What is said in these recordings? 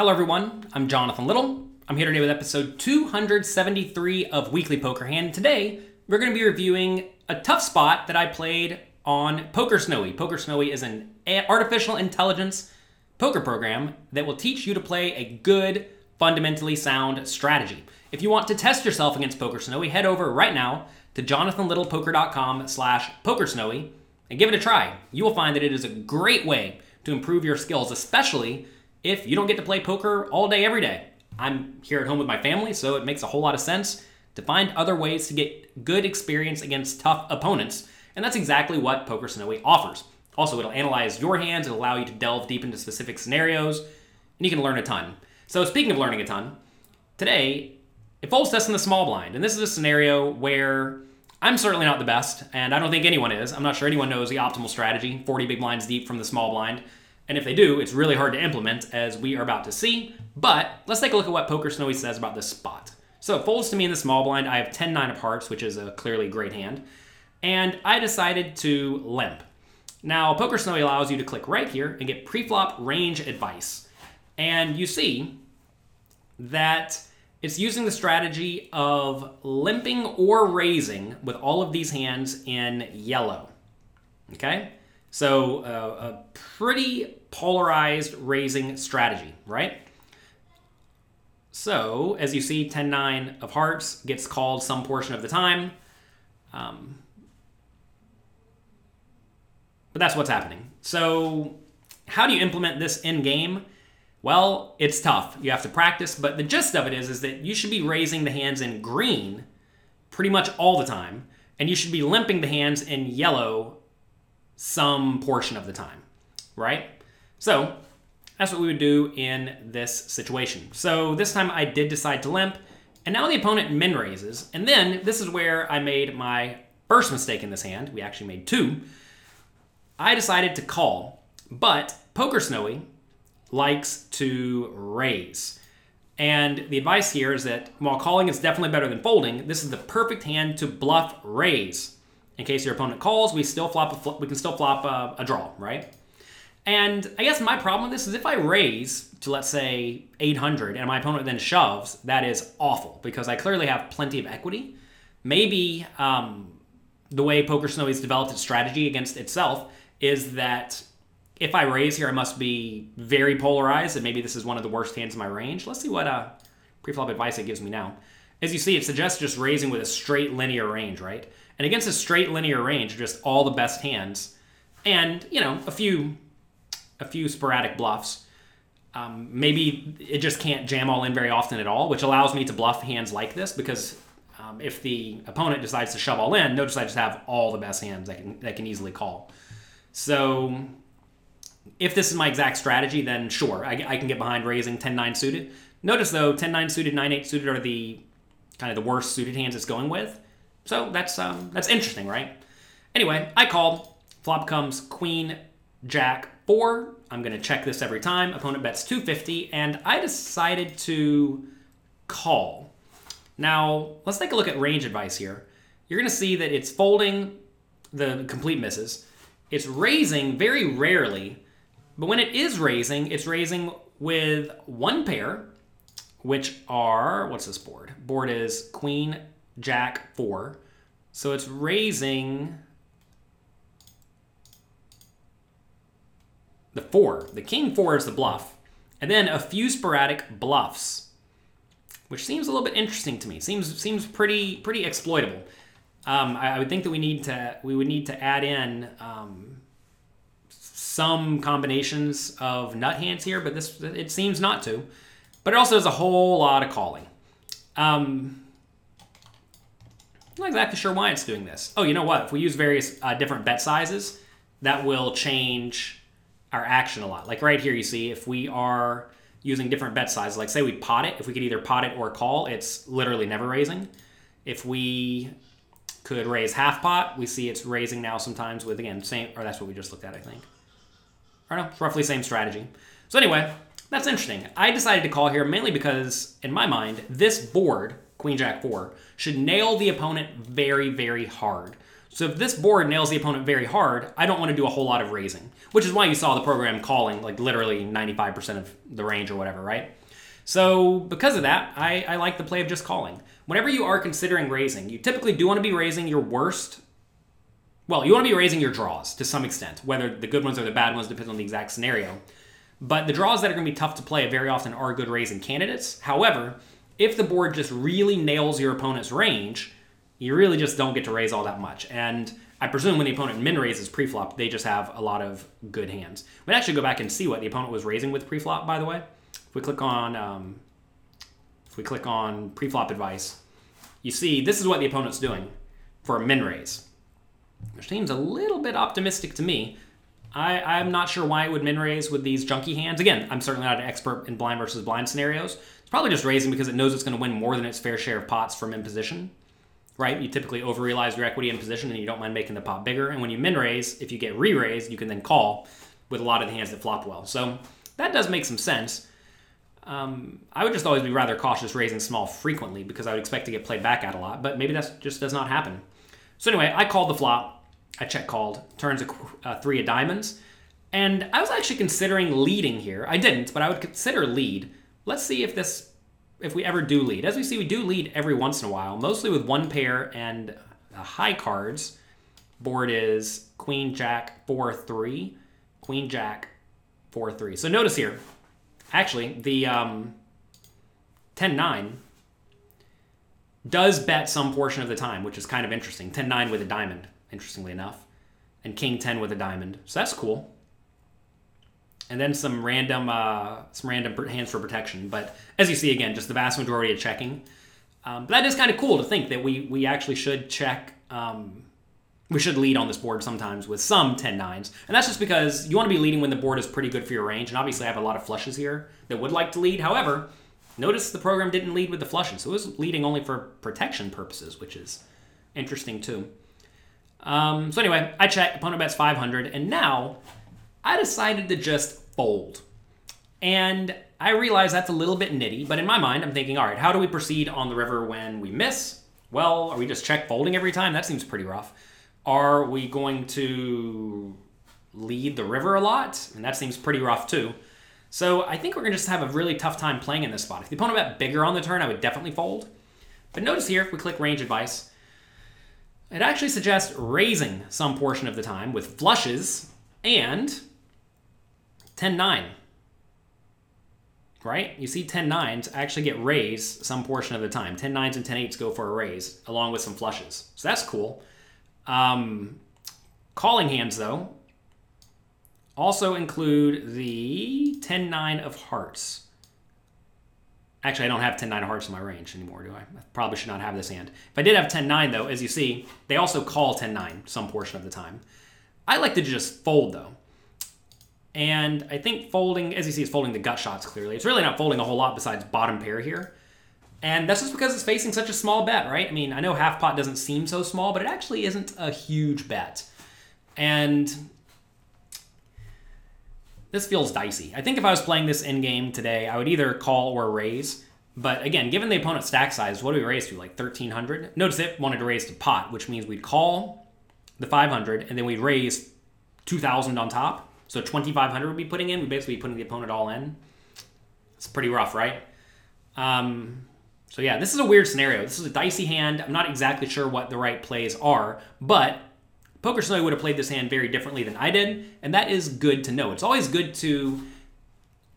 Hello, everyone. I'm Jonathan Little. I'm here today with episode 273 of Weekly Poker Hand. Today, we're going to be reviewing a tough spot that I played on PokerSnowie. Poker Snowy is an artificial intelligence poker program that will teach you to play a good, fundamentally sound strategy. If you want to test yourself against PokerSnowie, head over right now to jonathanlittlepoker.com slash pokersnowie and give it a try. You will find that it is a great way to improve your skills, especially if you don't get to play poker all day, every day. I'm here at home with my family, so it makes a whole lot of sense to find other ways to get good experience against tough opponents. And that's exactly what PokerSnowie offers. Also, it'll analyze your hands, it'll allow you to delve deep into specific scenarios, and you can learn a ton. So, speaking of learning a ton, today it folds test in the small blind. And this is a scenario where I'm certainly not the best, and I don't think anyone is. I'm not sure anyone knows the optimal strategy 40 big blinds deep from the small blind. And if they do, it's really hard to implement, as we are about to see. But let's take a look at what PokerSnowie says about this spot. So it folds to me in the small blind. I have 10 9 of hearts, which is a clearly great hand. And I decided to limp. Now, PokerSnowie allows you to click right here and get preflop range advice. And you see that it's using the strategy of limping or raising with all of these hands in yellow. Okay? So, uh, a pretty polarized raising strategy, right? So, as you see, 10 9 of hearts gets called some portion of the time. Um, but that's what's happening. So, how do you implement this in game? Well, it's tough. You have to practice, but the gist of it is, is that you should be raising the hands in green pretty much all the time, and you should be limping the hands in yellow some portion of the time, right? So that's what we would do in this situation. So this time I did decide to limp, and now the opponent min raises, and then this is where I made my first mistake in this hand. We actually made two. I decided to call, but PokerSnowie likes to raise. And the advice here is that while calling is definitely better than folding, this is the perfect hand to bluff raise in case your opponent calls, we still flop a fl- we can still flop a, a draw, right? And I guess my problem with this is if I raise to let's say 800 and my opponent then shoves, that is awful because I clearly have plenty of equity. Maybe um, the way PokerSnowie's developed its strategy against itself is that if I raise here, I must be very polarized, and maybe this is one of the worst hands in my range. Let's see what uh, preflop advice it gives me now. As you see, it suggests just raising with a straight linear range, right? And against a straight linear range, just all the best hands, and you know a few, a few sporadic bluffs. Um, maybe it just can't jam all in very often at all, which allows me to bluff hands like this because um, if the opponent decides to shove all in, notice I just have all the best hands that can that can easily call. So if this is my exact strategy, then sure, I, I can get behind raising 10-9 suited. Notice though, 10-9 suited, 9-8 suited are the kind of the worst suited hands it's going with. So that's um, that's interesting, right? Anyway, I called. Flop comes Queen, Jack, four. I'm gonna check this every time. Opponent bets 250, and I decided to call. Now let's take a look at range advice here. You're gonna see that it's folding the complete misses. It's raising very rarely, but when it is raising, it's raising with one pair, which are what's this board? Board is Queen, jack, four. So it's raising the four. The king four is the bluff. And then a few sporadic bluffs, which seems a little bit interesting to me. Seems seems pretty pretty exploitable. Um, I, I, would think that we need to we would need to add in um, some combinations of nut hands here, but this it seems not to. But it also does a whole lot of calling. Um, not exactly sure why it's doing this. Oh, you know what? If we use various uh, different bet sizes, that will change our action a lot. Like right here, you see, if we are using different bet sizes, like say we pot it, if we could either pot it or call, it's literally never raising. If we could raise half pot, we see it's raising now sometimes with, again, same, or that's what we just looked at, I think. Or no, roughly same strategy. So anyway, that's interesting. I decided to call here mainly because, in my mind, this board Queen Jack 4, should nail the opponent very, very hard. So if this board nails the opponent very hard, I don't want to do a whole lot of raising, which is why you saw the program calling like literally 95% of the range or whatever, right? So because of that, I, I like the play of just calling. Whenever you are considering raising, you typically do want to be raising your worst. Well, you want to be raising your draws to some extent, whether the good ones or the bad ones depends on the exact scenario. But the draws that are going to be tough to play very often are good raising candidates. However, if the board just really nails your opponent's range, you really just don't get to raise all that much. And I presume when the opponent min raises preflop, they just have a lot of good hands. We'd actually go back and see what the opponent was raising with preflop, by the way. If we click on um, if we click on preflop advice, you see this is what the opponent's doing for a min raise. Which seems a little bit optimistic to me. I, I'm not sure why it would min raise with these junky hands. Again, I'm certainly not an expert in blind versus blind scenarios. It's probably just raising because it knows it's going to win more than its fair share of pots from in position. Right? You typically over realize your equity in position and you don't mind making the pot bigger. And when you min raise, if you get re raised, you can then call with a lot of the hands that flop well. So that does make some sense. Um, I would just always be rather cautious raising small frequently because I would expect to get played back at a lot, but maybe that just does not happen. So anyway, I called the flop. I check called, turns a, a three of diamonds, and I was actually considering leading here. I didn't, but I would consider lead. Let's see if this, if we ever do lead. As we see, we do lead every once in a while, mostly with one pair and high cards. Board is queen jack four three, queen jack four three. So notice here, Actually, the um, 10-9 does bet some portion of the time, which is kind of interesting. 10-9 with a diamond, interestingly enough. And king 10 with a diamond. So that's cool. And then some random uh, some random hands for protection. But as you see again, just the vast majority of checking. Um, but that is kind of cool to think that we we actually should check um, we should lead on this board sometimes with some 10 nines. And that's just because you want to be leading when the board is pretty good for your range. And obviously, I have a lot of flushes here that would like to lead. However, notice the program didn't lead with the flushes. So it was leading only for protection purposes, which is interesting too. Um, so anyway, I check, opponent bets 500, and now I decided to just fold. And I realize that's a little bit nitty, but in my mind, I'm thinking, all right, how do we proceed on the river when we miss? Well, are we just check folding every time? That seems pretty rough. Are we going to lead the river a lot? And that seems pretty rough too. So I think we're going to just have a really tough time playing in this spot. If the opponent bet bigger on the turn, I would definitely fold. But notice here, if we click range advice, it actually suggests raising some portion of the time with flushes and 10-9. Right? You see 10-9s actually get raised some portion of the time. 10-9s and 10-8s go for a raise along with some flushes. So that's cool. Um, calling hands, though, also include the 10 9 of hearts. Actually, I don't have 10 9 of hearts in my range anymore, do I? I probably should not have this hand. If I did have 10 9, though, as you see, they also call 10 9 some portion of the time. I like to just fold, though. And I think folding, as you see, is folding the gut shots clearly. It's really not folding a whole lot besides bottom pair here. And that's just because it's facing such a small bet, right? I mean, I know half pot doesn't seem so small, but it actually isn't a huge bet. And this feels dicey. I think if I was playing this in game today, I would either call or raise. But again, given the opponent's stack size, what do we raise to? Like 1300? Notice it wanted to raise to pot, which means we'd call the 500 and then we'd raise 2000 on top. So 2500 would be putting in. We'd basically be putting the opponent all in. It's pretty rough, right? Um, so yeah, this is a weird scenario. This is a dicey hand. I'm not exactly sure what the right plays are, but PokerSnowie would have played this hand very differently than I did, and that is good to know. It's always good to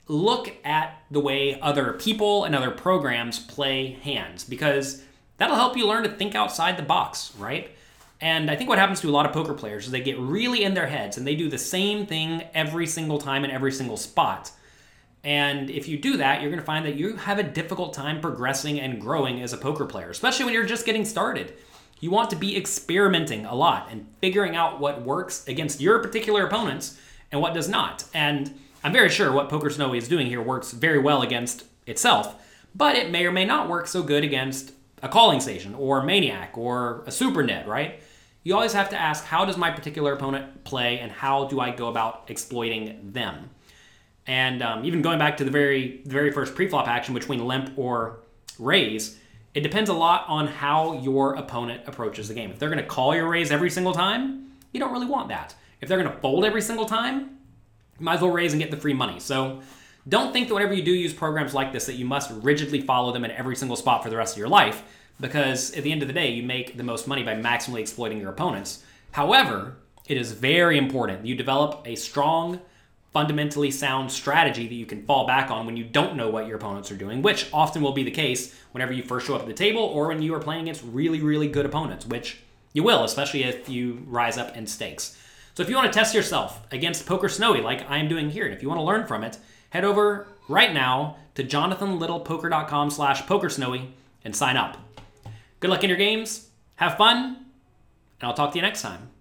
look at the way other people and other programs play hands because that'll help you learn to think outside the box, right? And I think what happens to a lot of poker players is they get really in their heads and they do the same thing every single time in every single spot. And if you do that, you're going to find that you have a difficult time progressing and growing as a poker player, especially when you're just getting started. You want to be experimenting a lot and figuring out what works against your particular opponents and what does not. And I'm very sure what PokerSnowie is doing here works very well against itself, but it may or may not work so good against a calling station or Maniac or a Super nit, right? You always have to ask how does my particular opponent play and how do I go about exploiting them? And um, even going back to the very very first preflop action between limp or raise, it depends a lot on how your opponent approaches the game. If they're going to call your raise every single time, you don't really want that. If they're going to fold every single time, you might as well raise and get the free money. So don't think that whenever you do use programs like this that you must rigidly follow them in every single spot for the rest of your life because at the end of the day you make the most money by maximally exploiting your opponents. However, it is very important you develop a strong fundamentally sound strategy that you can fall back on when you don't know what your opponents are doing, which often will be the case whenever you first show up at the table or when you are playing against really, really good opponents, which you will, especially if you rise up in stakes. So if you want to test yourself against PokerSnowie, like I'm doing here, and if you want to learn from it, head over right now to jonathanlittlepoker.com slash pokersnowie and sign up. Good luck in your games, have fun, and I'll talk to you next time.